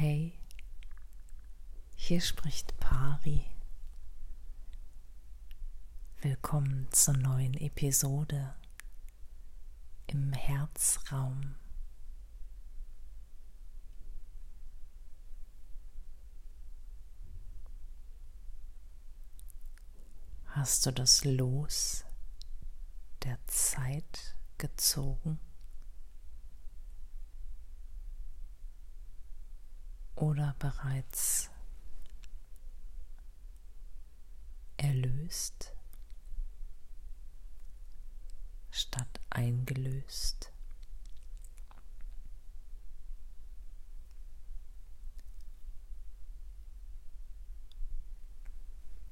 Hey, hier spricht Pari. Willkommen zur neuen Episode im Herzraum. Hast du das Los der Zeit gezogen? Oder bereits erlöst statt eingelöst?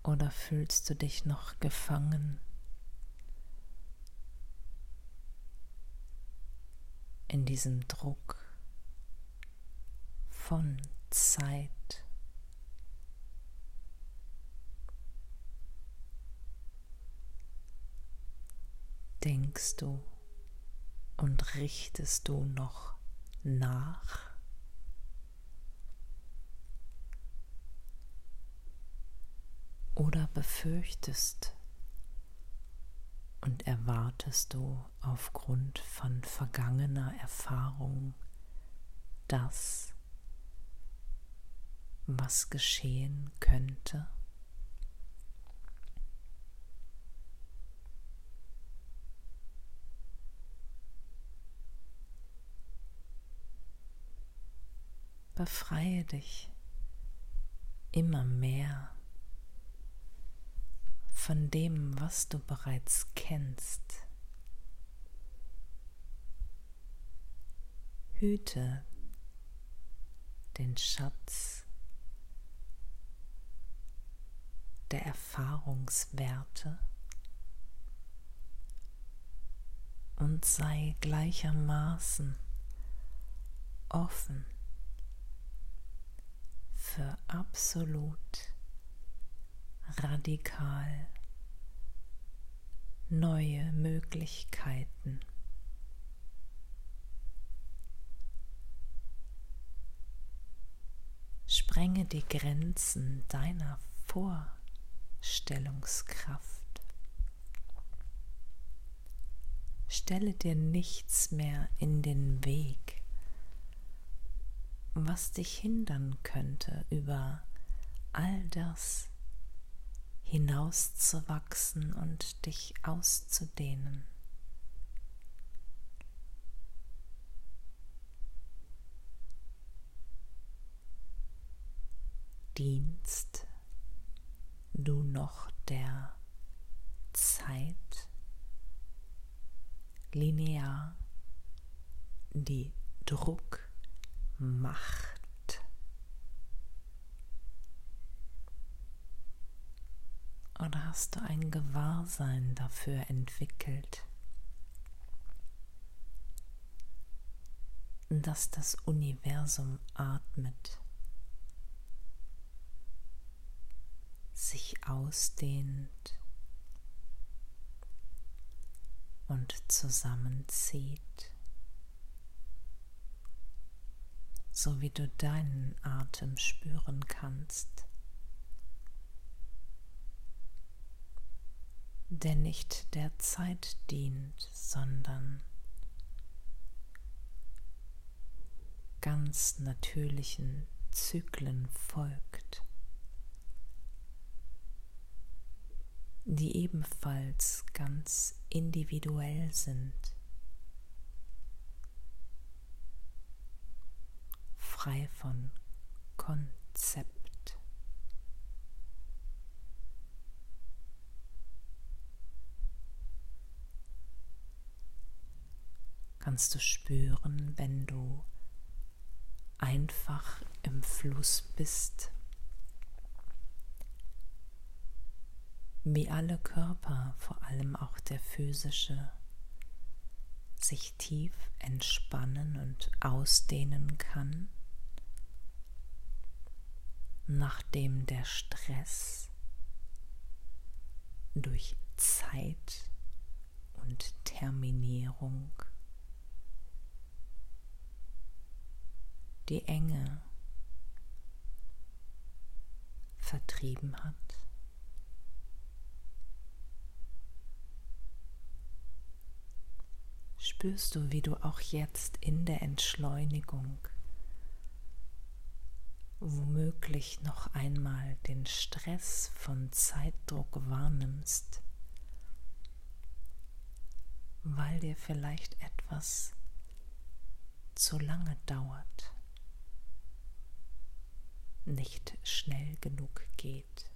Oder fühlst du dich noch gefangen in diesem Druck von Zeit? Denkst du und richtest du noch nach? oder befürchtest und erwartest du aufgrund von vergangener Erfahrung das, was geschehen könnte? Befreie dich immer mehr von dem, was du bereits kennst. Hüte den Schatz der Erfahrungswerte und sei gleichermaßen offen für absolut radikal neue Möglichkeiten. Sprenge die Grenzen deiner Vorstellungskraft. Stelle dir nichts mehr in den Weg, was dich hindern könnte, über all das hinauszuwachsen und dich auszudehnen. Dienst du noch der Zeit linear, die Druck macht? Oder hast du ein Gewahrsein dafür entwickelt, dass das Universum atmet, sich ausdehnt und zusammenzieht, so wie du deinen Atem spüren kannst. der nicht der Zeit dient, sondern ganz natürlichen Zyklen folgt, die ebenfalls ganz individuell sind, frei von Konzept. kannst du spüren, wenn du einfach im Fluss bist. Wie alle Körper, vor allem auch der physische, sich tief entspannen und ausdehnen kann, nachdem der Stress durch Zeit und Terminierung die Enge vertrieben hat. Spürst du, wie du auch jetzt in der Entschleunigung womöglich noch einmal den Stress von Zeitdruck wahrnimmst, weil dir vielleicht etwas zu lange dauert, nicht schnell genug geht.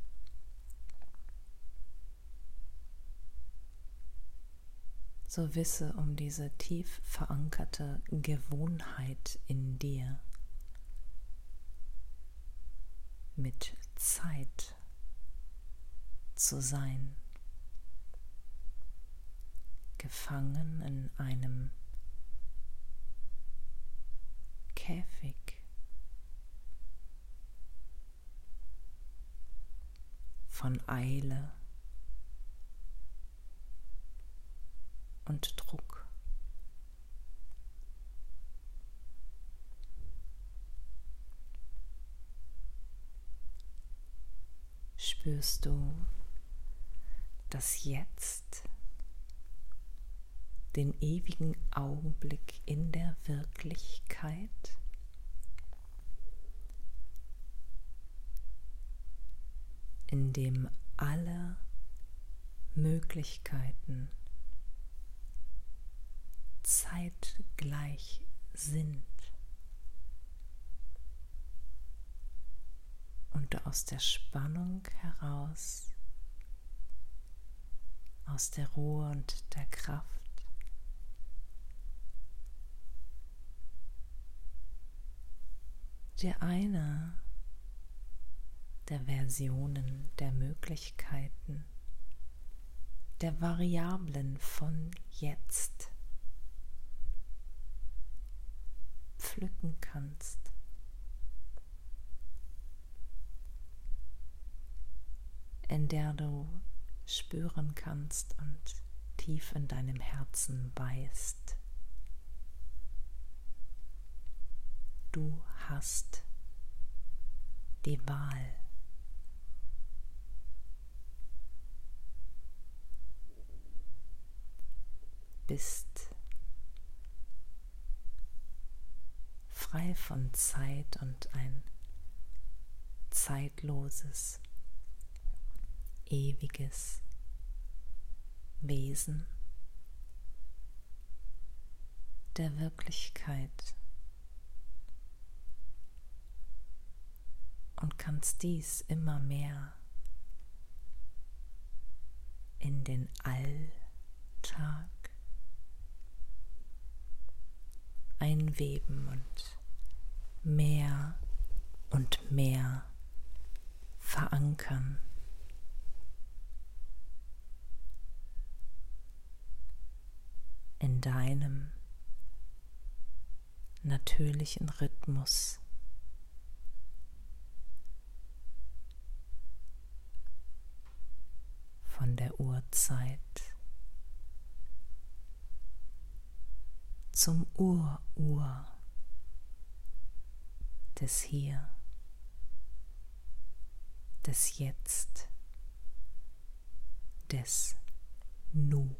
So wisse um diese tief verankerte Gewohnheit in dir mit Zeit zu sein, gefangen in einem Käfig. von Eile und Druck. Spürst du das Jetzt, den ewigen Augenblick in der Wirklichkeit? in dem alle Möglichkeiten zeitgleich sind. Und du aus der Spannung heraus, aus der Ruhe und der Kraft dir eine der Versionen, der Möglichkeiten, der Variablen von jetzt pflücken kannst. in der du spüren kannst und tief in deinem Herzen weißt, du hast die Wahl. Bist frei von Zeit und ein zeitloses, ewiges Wesen der Wirklichkeit. Und kannst dies immer mehr in den Alltag einweben und mehr und mehr verankern. in deinem natürlichen Rhythmus. Von der Urzeit zum Ur-Ur des Hier, des Jetzt, des Nu.